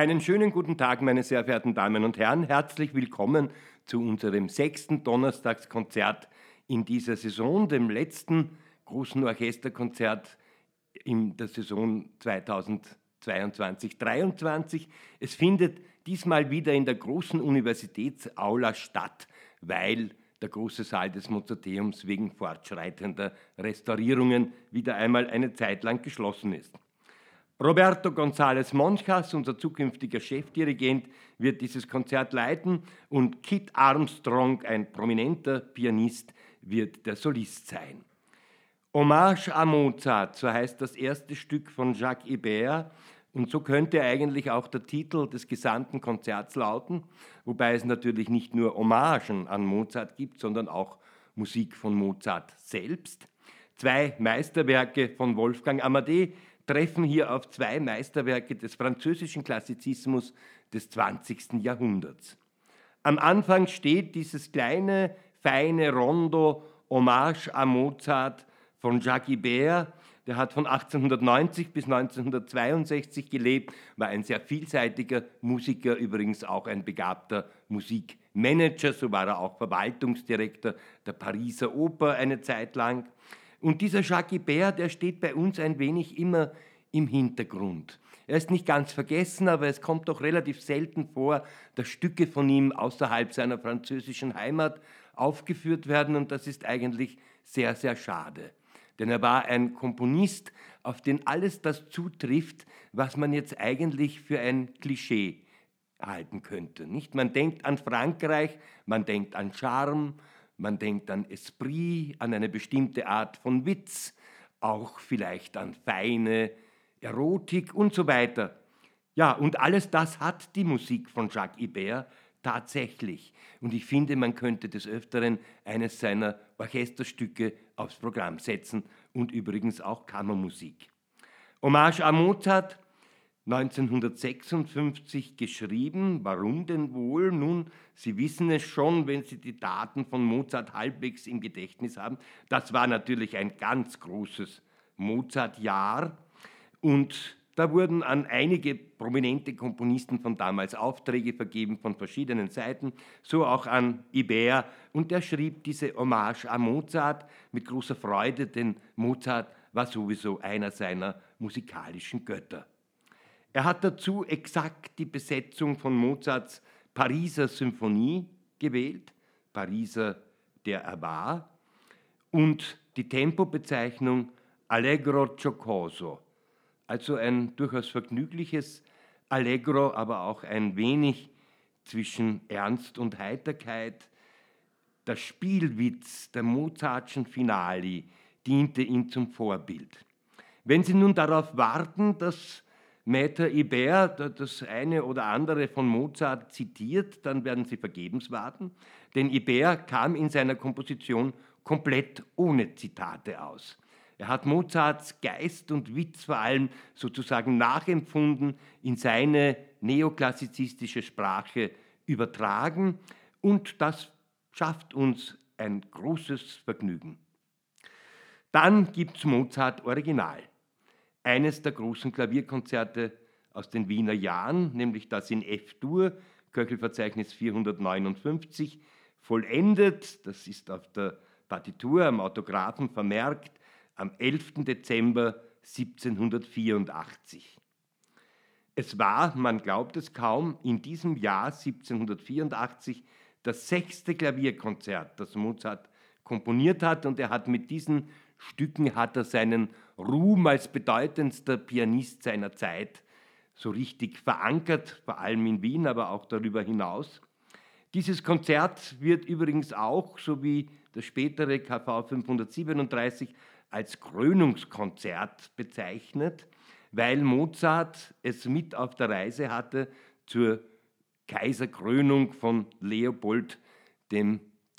Einen schönen guten Tag, meine sehr verehrten Damen und Herren. Herzlich willkommen zu unserem sechsten Donnerstagskonzert in dieser Saison, dem letzten großen Orchesterkonzert in der Saison 2022-23. Es findet diesmal wieder in der großen Universitätsaula statt, weil der große Saal des Mozarteums wegen fortschreitender Restaurierungen wieder einmal eine Zeit lang geschlossen ist. Roberto González Monchas, unser zukünftiger Chefdirigent, wird dieses Konzert leiten und Kit Armstrong, ein prominenter Pianist, wird der Solist sein. Hommage à Mozart, so heißt das erste Stück von Jacques Ibert, und so könnte eigentlich auch der Titel des gesamten Konzerts lauten, wobei es natürlich nicht nur Hommagen an Mozart gibt, sondern auch Musik von Mozart selbst. Zwei Meisterwerke von Wolfgang Amadee treffen hier auf zwei Meisterwerke des französischen Klassizismus des 20. Jahrhunderts. Am Anfang steht dieses kleine, feine Rondo Hommage à Mozart von Jacques Ibert. Der hat von 1890 bis 1962 gelebt, war ein sehr vielseitiger Musiker, übrigens auch ein begabter Musikmanager, so war er auch Verwaltungsdirektor der Pariser Oper eine Zeit lang. Und dieser Jacques Ibert, der steht bei uns ein wenig immer im Hintergrund. Er ist nicht ganz vergessen, aber es kommt doch relativ selten vor, dass Stücke von ihm außerhalb seiner französischen Heimat aufgeführt werden und das ist eigentlich sehr, sehr schade. Denn er war ein Komponist, auf den alles das zutrifft, was man jetzt eigentlich für ein Klischee halten könnte. Nicht? Man denkt an Frankreich, man denkt an Charme, man denkt an Esprit, an eine bestimmte Art von Witz, auch vielleicht an feine Erotik und so weiter. Ja, und alles das hat die Musik von Jacques Ibert tatsächlich. Und ich finde, man könnte des Öfteren eines seiner Orchesterstücke aufs Programm setzen und übrigens auch Kammermusik. Hommage à Mozart 1956 geschrieben. Warum denn wohl? Nun, Sie wissen es schon, wenn Sie die Daten von Mozart halbwegs im Gedächtnis haben. Das war natürlich ein ganz großes Mozart-Jahr und da wurden an einige prominente Komponisten von damals Aufträge vergeben von verschiedenen Seiten, so auch an Ibert. Und er schrieb diese Hommage à Mozart mit großer Freude, denn Mozart war sowieso einer seiner musikalischen Götter. Er hat dazu exakt die Besetzung von Mozarts Pariser Symphonie gewählt, Pariser, der er war, und die Tempobezeichnung Allegro Giocoso, also ein durchaus vergnügliches Allegro, aber auch ein wenig zwischen Ernst und Heiterkeit. Der Spielwitz der Mozartschen Finali diente ihm zum Vorbild. Wenn Sie nun darauf warten, dass Maître Ibert das eine oder andere von Mozart zitiert, dann werden Sie vergebens warten, denn Ibert kam in seiner Komposition komplett ohne Zitate aus. Er hat Mozarts Geist und Witz vor allem sozusagen nachempfunden, in seine neoklassizistische Sprache übertragen und das schafft uns ein großes Vergnügen. Dann gibt es Mozart Original, eines der großen Klavierkonzerte aus den Wiener Jahren, nämlich das in F-Dur, Köchelverzeichnis 459, vollendet, das ist auf der Partitur am Autographen vermerkt, am 11. Dezember 1784. Es war, man glaubt es kaum, in diesem Jahr 1784 das sechste Klavierkonzert, das Mozart komponiert hat und er hat mit diesen Stücken hat er seinen Ruhm als bedeutendster Pianist seiner Zeit so richtig verankert, vor allem in Wien, aber auch darüber hinaus. Dieses Konzert wird übrigens auch, so wie das spätere KV 537, als Krönungskonzert bezeichnet, weil Mozart es mit auf der Reise hatte zur Kaiserkrönung von Leopold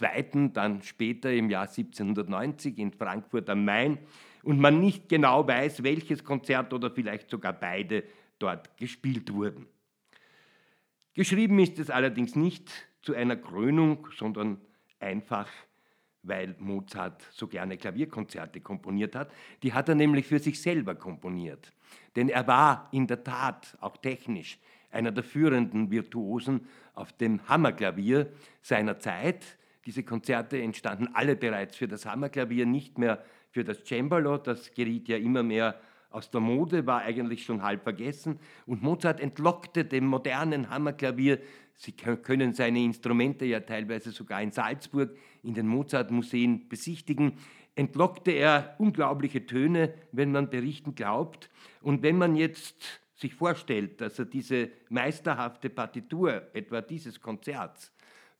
II., dann später im Jahr 1790 in Frankfurt am Main und man nicht genau weiß, welches Konzert oder vielleicht sogar beide dort gespielt wurden. Geschrieben ist es allerdings nicht zu einer Krönung, sondern einfach weil Mozart so gerne Klavierkonzerte komponiert hat. Die hat er nämlich für sich selber komponiert. Denn er war in der Tat auch technisch einer der führenden Virtuosen auf dem Hammerklavier seiner Zeit. Diese Konzerte entstanden alle bereits für das Hammerklavier, nicht mehr für das Cembalo. Das geriet ja immer mehr aus der Mode, war eigentlich schon halb vergessen. Und Mozart entlockte dem modernen Hammerklavier, Sie können seine Instrumente ja teilweise sogar in Salzburg in den Mozart-Museen besichtigen, entlockte er unglaubliche Töne, wenn man Berichten glaubt. Und wenn man jetzt sich vorstellt, dass er diese meisterhafte Partitur, etwa dieses Konzerts,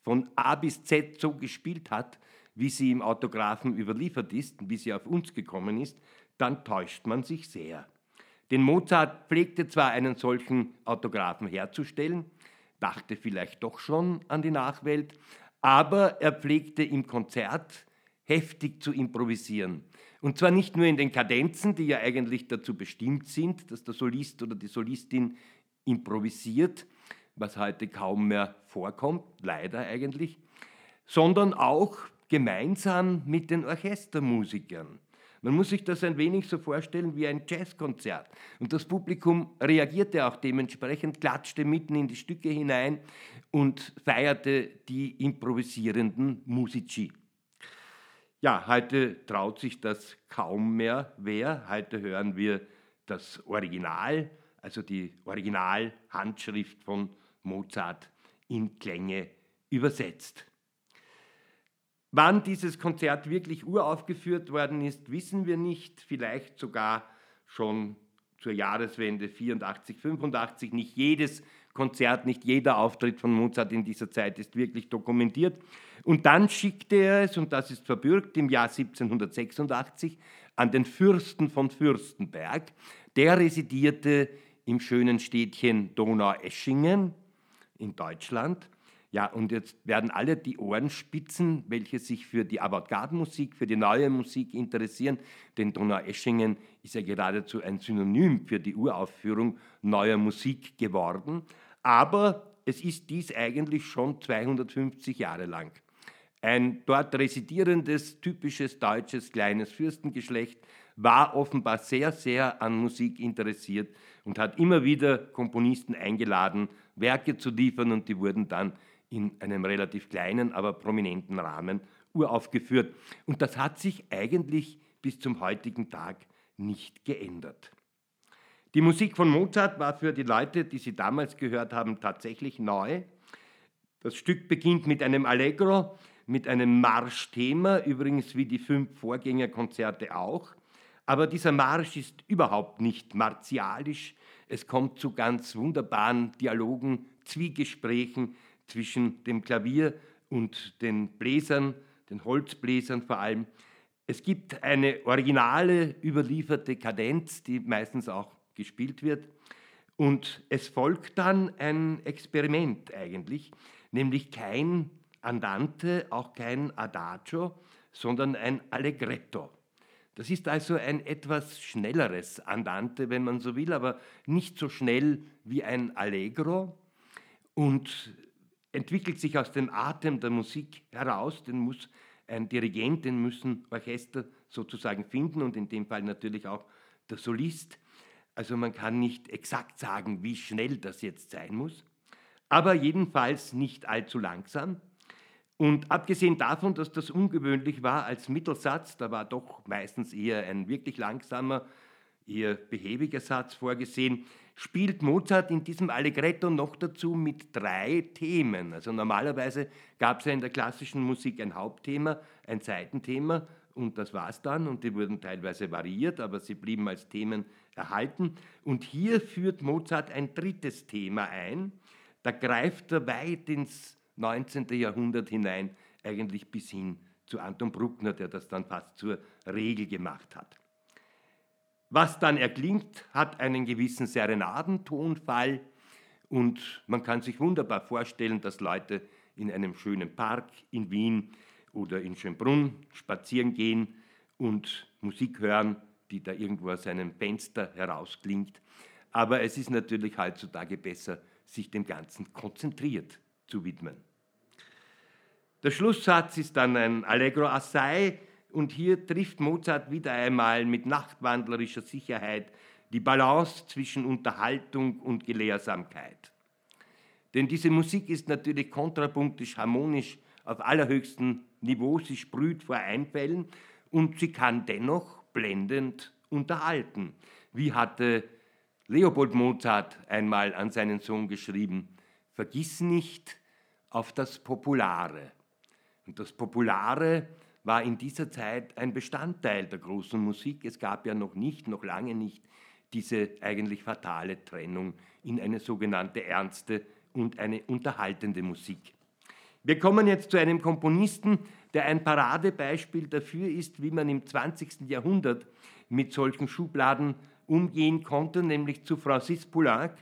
von A bis Z so gespielt hat, wie sie im Autographen überliefert ist, wie sie auf uns gekommen ist, dann täuscht man sich sehr. Denn Mozart pflegte zwar einen solchen Autographen herzustellen, dachte vielleicht doch schon an die Nachwelt, aber er pflegte im Konzert heftig zu improvisieren. Und zwar nicht nur in den Kadenzen, die ja eigentlich dazu bestimmt sind, dass der Solist oder die Solistin improvisiert, was heute kaum mehr vorkommt, leider eigentlich, sondern auch gemeinsam mit den Orchestermusikern. Man muss sich das ein wenig so vorstellen wie ein Jazzkonzert. Und das Publikum reagierte auch dementsprechend, klatschte mitten in die Stücke hinein und feierte die improvisierenden Musici. Ja, heute traut sich das kaum mehr wer. Heute hören wir das Original, also die Originalhandschrift von Mozart in Klänge übersetzt. Wann dieses Konzert wirklich uraufgeführt worden ist, wissen wir nicht. Vielleicht sogar schon zur Jahreswende 84, 85. Nicht jedes Konzert, nicht jeder Auftritt von Mozart in dieser Zeit ist wirklich dokumentiert. Und dann schickte er es, und das ist verbürgt, im Jahr 1786 an den Fürsten von Fürstenberg. Der residierte im schönen Städtchen Donaueschingen in Deutschland ja, und jetzt werden alle die Ohren spitzen, welche sich für die Avantgarde-Musik, für die neue Musik interessieren, denn Donaueschingen ist ja geradezu ein Synonym für die Uraufführung neuer Musik geworden. Aber es ist dies eigentlich schon 250 Jahre lang. Ein dort residierendes, typisches deutsches kleines Fürstengeschlecht war offenbar sehr, sehr an Musik interessiert und hat immer wieder Komponisten eingeladen, Werke zu liefern und die wurden dann in einem relativ kleinen, aber prominenten Rahmen uraufgeführt. Und das hat sich eigentlich bis zum heutigen Tag nicht geändert. Die Musik von Mozart war für die Leute, die sie damals gehört haben, tatsächlich neu. Das Stück beginnt mit einem Allegro, mit einem Marschthema, übrigens wie die fünf Vorgängerkonzerte auch. Aber dieser Marsch ist überhaupt nicht martialisch. Es kommt zu ganz wunderbaren Dialogen, Zwiegesprächen zwischen dem Klavier und den Bläsern, den Holzbläsern vor allem. Es gibt eine originale überlieferte Kadenz, die meistens auch gespielt wird. Und es folgt dann ein Experiment eigentlich, nämlich kein Andante, auch kein Adagio, sondern ein Allegretto. Das ist also ein etwas schnelleres Andante, wenn man so will, aber nicht so schnell wie ein Allegro. Und entwickelt sich aus dem Atem der Musik heraus, den muss ein Dirigent, den müssen Orchester sozusagen finden und in dem Fall natürlich auch der Solist. Also man kann nicht exakt sagen, wie schnell das jetzt sein muss, aber jedenfalls nicht allzu langsam. Und abgesehen davon, dass das ungewöhnlich war als Mittelsatz, da war doch meistens eher ein wirklich langsamer, eher behäbiger Satz vorgesehen, spielt Mozart in diesem Allegretto noch dazu mit drei Themen. Also normalerweise gab es ja in der klassischen Musik ein Hauptthema, ein Seitenthema und das war es dann und die wurden teilweise variiert, aber sie blieben als Themen erhalten. Und hier führt Mozart ein drittes Thema ein. Da greift er weit ins 19. Jahrhundert hinein, eigentlich bis hin zu Anton Bruckner, der das dann fast zur Regel gemacht hat. Was dann erklingt, hat einen gewissen Serenadentonfall und man kann sich wunderbar vorstellen, dass Leute in einem schönen Park in Wien oder in Schönbrunn spazieren gehen und Musik hören, die da irgendwo aus einem Fenster herausklingt. Aber es ist natürlich heutzutage besser, sich dem Ganzen konzentriert zu widmen. Der Schlusssatz ist dann ein Allegro assai, und hier trifft Mozart wieder einmal mit nachtwandlerischer Sicherheit die Balance zwischen Unterhaltung und Gelehrsamkeit. Denn diese Musik ist natürlich kontrapunktisch, harmonisch, auf allerhöchstem Niveau. Sie sprüht vor Einfällen und sie kann dennoch blendend unterhalten. Wie hatte Leopold Mozart einmal an seinen Sohn geschrieben, vergiss nicht auf das Populare. Und das Populare war in dieser Zeit ein Bestandteil der großen Musik. Es gab ja noch nicht, noch lange nicht diese eigentlich fatale Trennung in eine sogenannte ernste und eine unterhaltende Musik. Wir kommen jetzt zu einem Komponisten, der ein Paradebeispiel dafür ist, wie man im 20. Jahrhundert mit solchen Schubladen umgehen konnte, nämlich zu Francis Poulenc,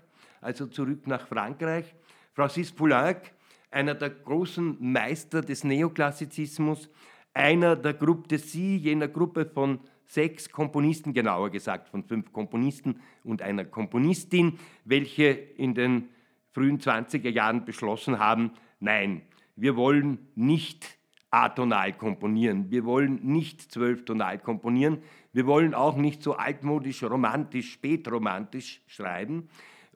also zurück nach Frankreich. Francis Poulenc, einer der großen Meister des Neoklassizismus, einer der Gruppe Sie, jener Gruppe von sechs Komponisten, genauer gesagt von fünf Komponisten und einer Komponistin, welche in den frühen 20er Jahren beschlossen haben, nein, wir wollen nicht atonal komponieren, wir wollen nicht zwölftonal komponieren, wir wollen auch nicht so altmodisch, romantisch, spätromantisch schreiben.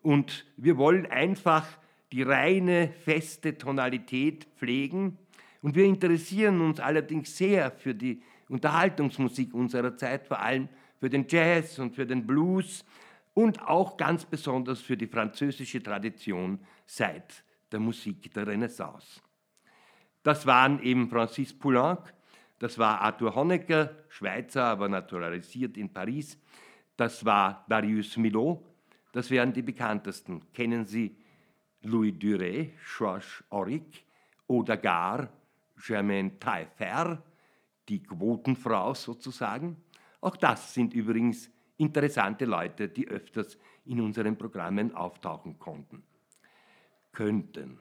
Und wir wollen einfach die reine, feste Tonalität pflegen und wir interessieren uns allerdings sehr für die Unterhaltungsmusik unserer Zeit, vor allem für den Jazz und für den Blues und auch ganz besonders für die französische Tradition seit der Musik der Renaissance. Das waren eben Francis Poulenc, das war Arthur Honegger, Schweizer, aber naturalisiert in Paris, das war Darius Milhaud, das wären die bekanntesten. Kennen Sie Louis Duret, Georges Auric oder gar Germaine Taillefer, die Quotenfrau sozusagen. Auch das sind übrigens interessante Leute, die öfters in unseren Programmen auftauchen konnten. Könnten.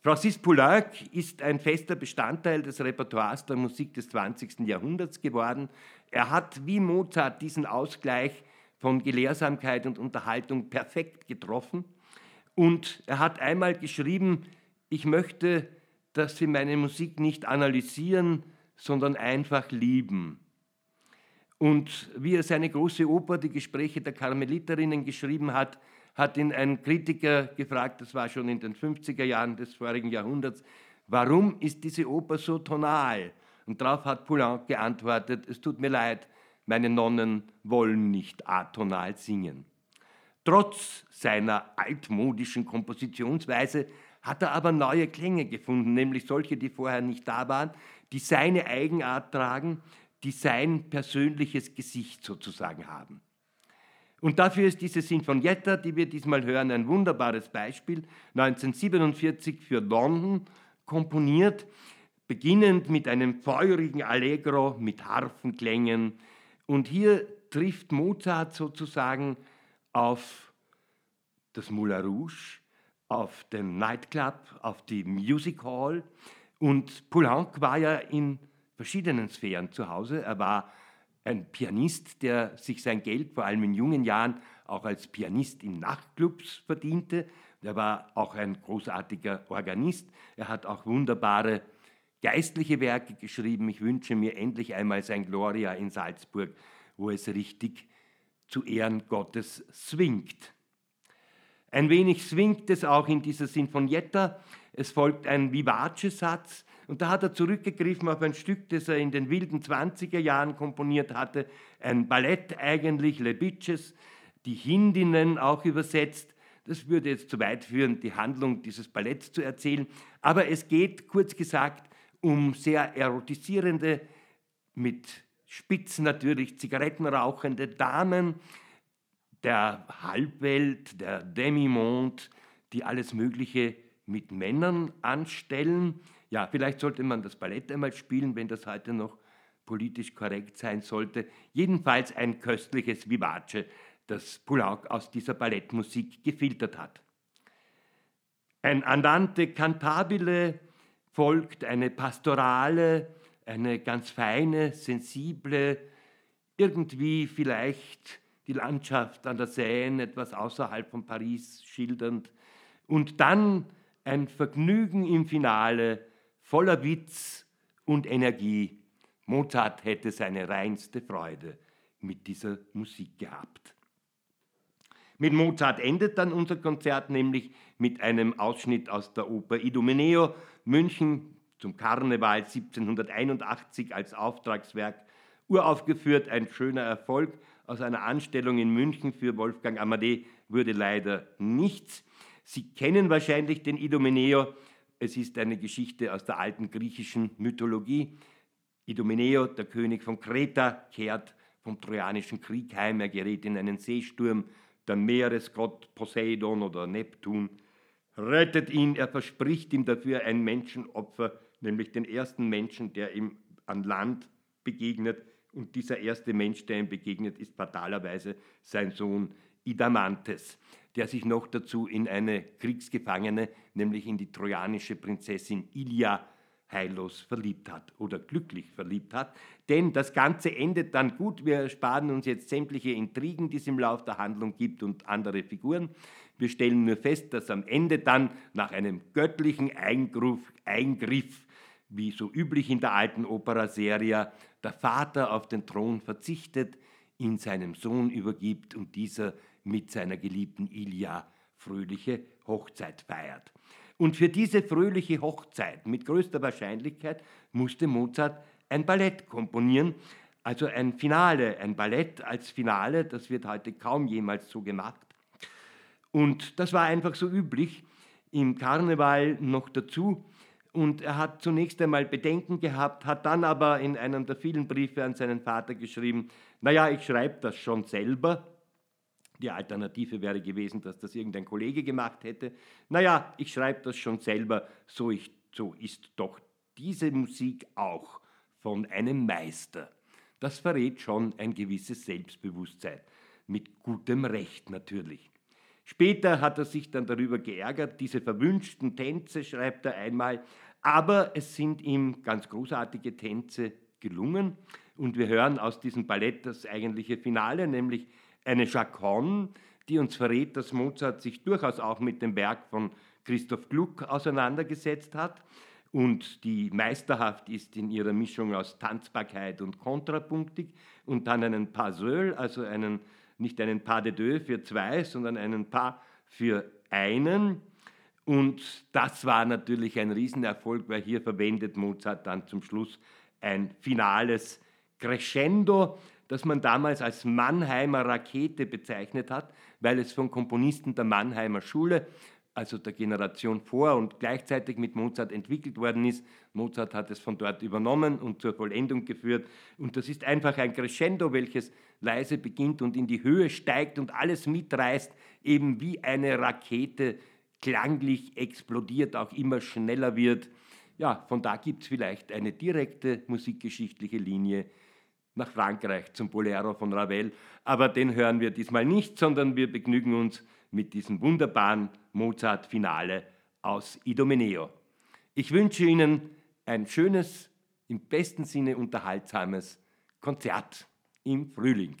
Francis Poulenc ist ein fester Bestandteil des Repertoires der Musik des 20. Jahrhunderts geworden. Er hat wie Mozart diesen Ausgleich von Gelehrsamkeit und Unterhaltung perfekt getroffen. Und er hat einmal geschrieben, ich möchte dass sie meine Musik nicht analysieren, sondern einfach lieben. Und wie er seine große Oper, die Gespräche der Karmeliterinnen, geschrieben hat, hat ihn ein Kritiker gefragt, das war schon in den 50er Jahren des vorigen Jahrhunderts, warum ist diese Oper so tonal? Und darauf hat Poulenc geantwortet, es tut mir leid, meine Nonnen wollen nicht atonal singen. Trotz seiner altmodischen Kompositionsweise hat er aber neue Klänge gefunden, nämlich solche, die vorher nicht da waren, die seine Eigenart tragen, die sein persönliches Gesicht sozusagen haben. Und dafür ist diese Sinfonietta, die wir diesmal hören, ein wunderbares Beispiel, 1947 für London komponiert, beginnend mit einem feurigen Allegro mit Harfenklängen. Und hier trifft Mozart sozusagen auf das Moulin Rouge, auf den Nightclub, auf die Music Hall. Und Poulenc war ja in verschiedenen Sphären zu Hause. Er war ein Pianist, der sich sein Geld vor allem in jungen Jahren auch als Pianist in Nachtclubs verdiente. Er war auch ein großartiger Organist. Er hat auch wunderbare geistliche Werke geschrieben. Ich wünsche mir endlich einmal sein Gloria in Salzburg, wo es richtig zu Ehren Gottes swingt. Ein wenig swingt es auch in dieser Sinfonietta. Es folgt ein Vivace-Satz. Und da hat er zurückgegriffen auf ein Stück, das er in den wilden 20er Jahren komponiert hatte. Ein Ballett eigentlich, Le Bitches, die Hindinnen auch übersetzt. Das würde jetzt zu weit führen, die Handlung dieses Balletts zu erzählen. Aber es geht, kurz gesagt, um sehr erotisierende, mit Spitzen natürlich, zigarettenrauchende Damen, der Halbwelt, der Demimonde, die alles Mögliche mit Männern anstellen. Ja, vielleicht sollte man das Ballett einmal spielen, wenn das heute noch politisch korrekt sein sollte. Jedenfalls ein köstliches Vivace, das Poulenc aus dieser Ballettmusik gefiltert hat. Ein Andante cantabile folgt, eine pastorale, eine ganz feine, sensible, irgendwie vielleicht die Landschaft an der Seine, etwas außerhalb von Paris schildernd. Und dann ein Vergnügen im Finale, voller Witz und Energie. Mozart hätte seine reinste Freude mit dieser Musik gehabt. Mit Mozart endet dann unser Konzert nämlich mit einem Ausschnitt aus der Oper Idomeneo München zum Karneval 1781 als Auftragswerk uraufgeführt, ein schöner Erfolg. Aus einer Anstellung in München für Wolfgang Amadee wurde leider nichts. Sie kennen wahrscheinlich den Idomeneo. Es ist eine Geschichte aus der alten griechischen Mythologie. Idomeneo, der König von Kreta, kehrt vom Trojanischen Krieg heim. Er gerät in einen Seesturm. Der Meeresgott Poseidon oder Neptun rettet ihn. Er verspricht ihm dafür ein Menschenopfer, nämlich den ersten Menschen, der ihm an Land begegnet. Und dieser erste Mensch, der ihm begegnet, ist fatalerweise sein Sohn Idamantes, der sich noch dazu in eine Kriegsgefangene, nämlich in die trojanische Prinzessin Ilia, heillos verliebt hat oder glücklich verliebt hat. Denn das Ganze endet dann gut. Wir sparen uns jetzt sämtliche Intrigen, die es im Lauf der Handlung gibt und andere Figuren. Wir stellen nur fest, dass am Ende dann nach einem göttlichen Eingriff, Eingriff wie so üblich in der alten Opera Seria, der Vater auf den Thron verzichtet, ihn seinem Sohn übergibt und dieser mit seiner geliebten Ilja fröhliche Hochzeit feiert. Und für diese fröhliche Hochzeit mit größter Wahrscheinlichkeit musste Mozart ein Ballett komponieren, also ein Finale, ein Ballett als Finale, das wird heute kaum jemals so gemacht. Und das war einfach so üblich, im Karneval noch dazu. Und er hat zunächst einmal Bedenken gehabt, hat dann aber in einem der vielen Briefe an seinen Vater geschrieben, naja, ich schreibe das schon selber, die Alternative wäre gewesen, dass das irgendein Kollege gemacht hätte. Naja, ich schreibe das schon selber, so, ich, so ist doch diese Musik auch von einem Meister. Das verrät schon ein gewisses Selbstbewusstsein, mit gutem Recht natürlich. Später hat er sich dann darüber geärgert, diese verwünschten Tänze schreibt er einmal, aber es sind ihm ganz großartige Tänze gelungen. Und wir hören aus diesem Ballett das eigentliche Finale, nämlich eine Chaconne, die uns verrät, dass Mozart sich durchaus auch mit dem Werk von Christoph Gluck auseinandergesetzt hat. Und die meisterhaft ist in ihrer Mischung aus Tanzbarkeit und Kontrapunktik. Und dann einen Pas seul, also einen, nicht einen Pas de deux für zwei, sondern einen Pas für einen. Und das war natürlich ein Riesenerfolg, weil hier verwendet Mozart dann zum Schluss ein finales Crescendo, das man damals als Mannheimer Rakete bezeichnet hat, weil es von Komponisten der Mannheimer Schule, also der Generation vor und gleichzeitig mit Mozart entwickelt worden ist. Mozart hat es von dort übernommen und zur Vollendung geführt. Und das ist einfach ein Crescendo, welches leise beginnt und in die Höhe steigt und alles mitreißt, eben wie eine Rakete klanglich explodiert, auch immer schneller wird. Ja, von da gibt es vielleicht eine direkte musikgeschichtliche Linie nach Frankreich zum Bolero von Ravel. Aber den hören wir diesmal nicht, sondern wir begnügen uns mit diesem wunderbaren Mozart-Finale aus Idomeneo. Ich wünsche Ihnen ein schönes, im besten Sinne unterhaltsames Konzert im Frühling.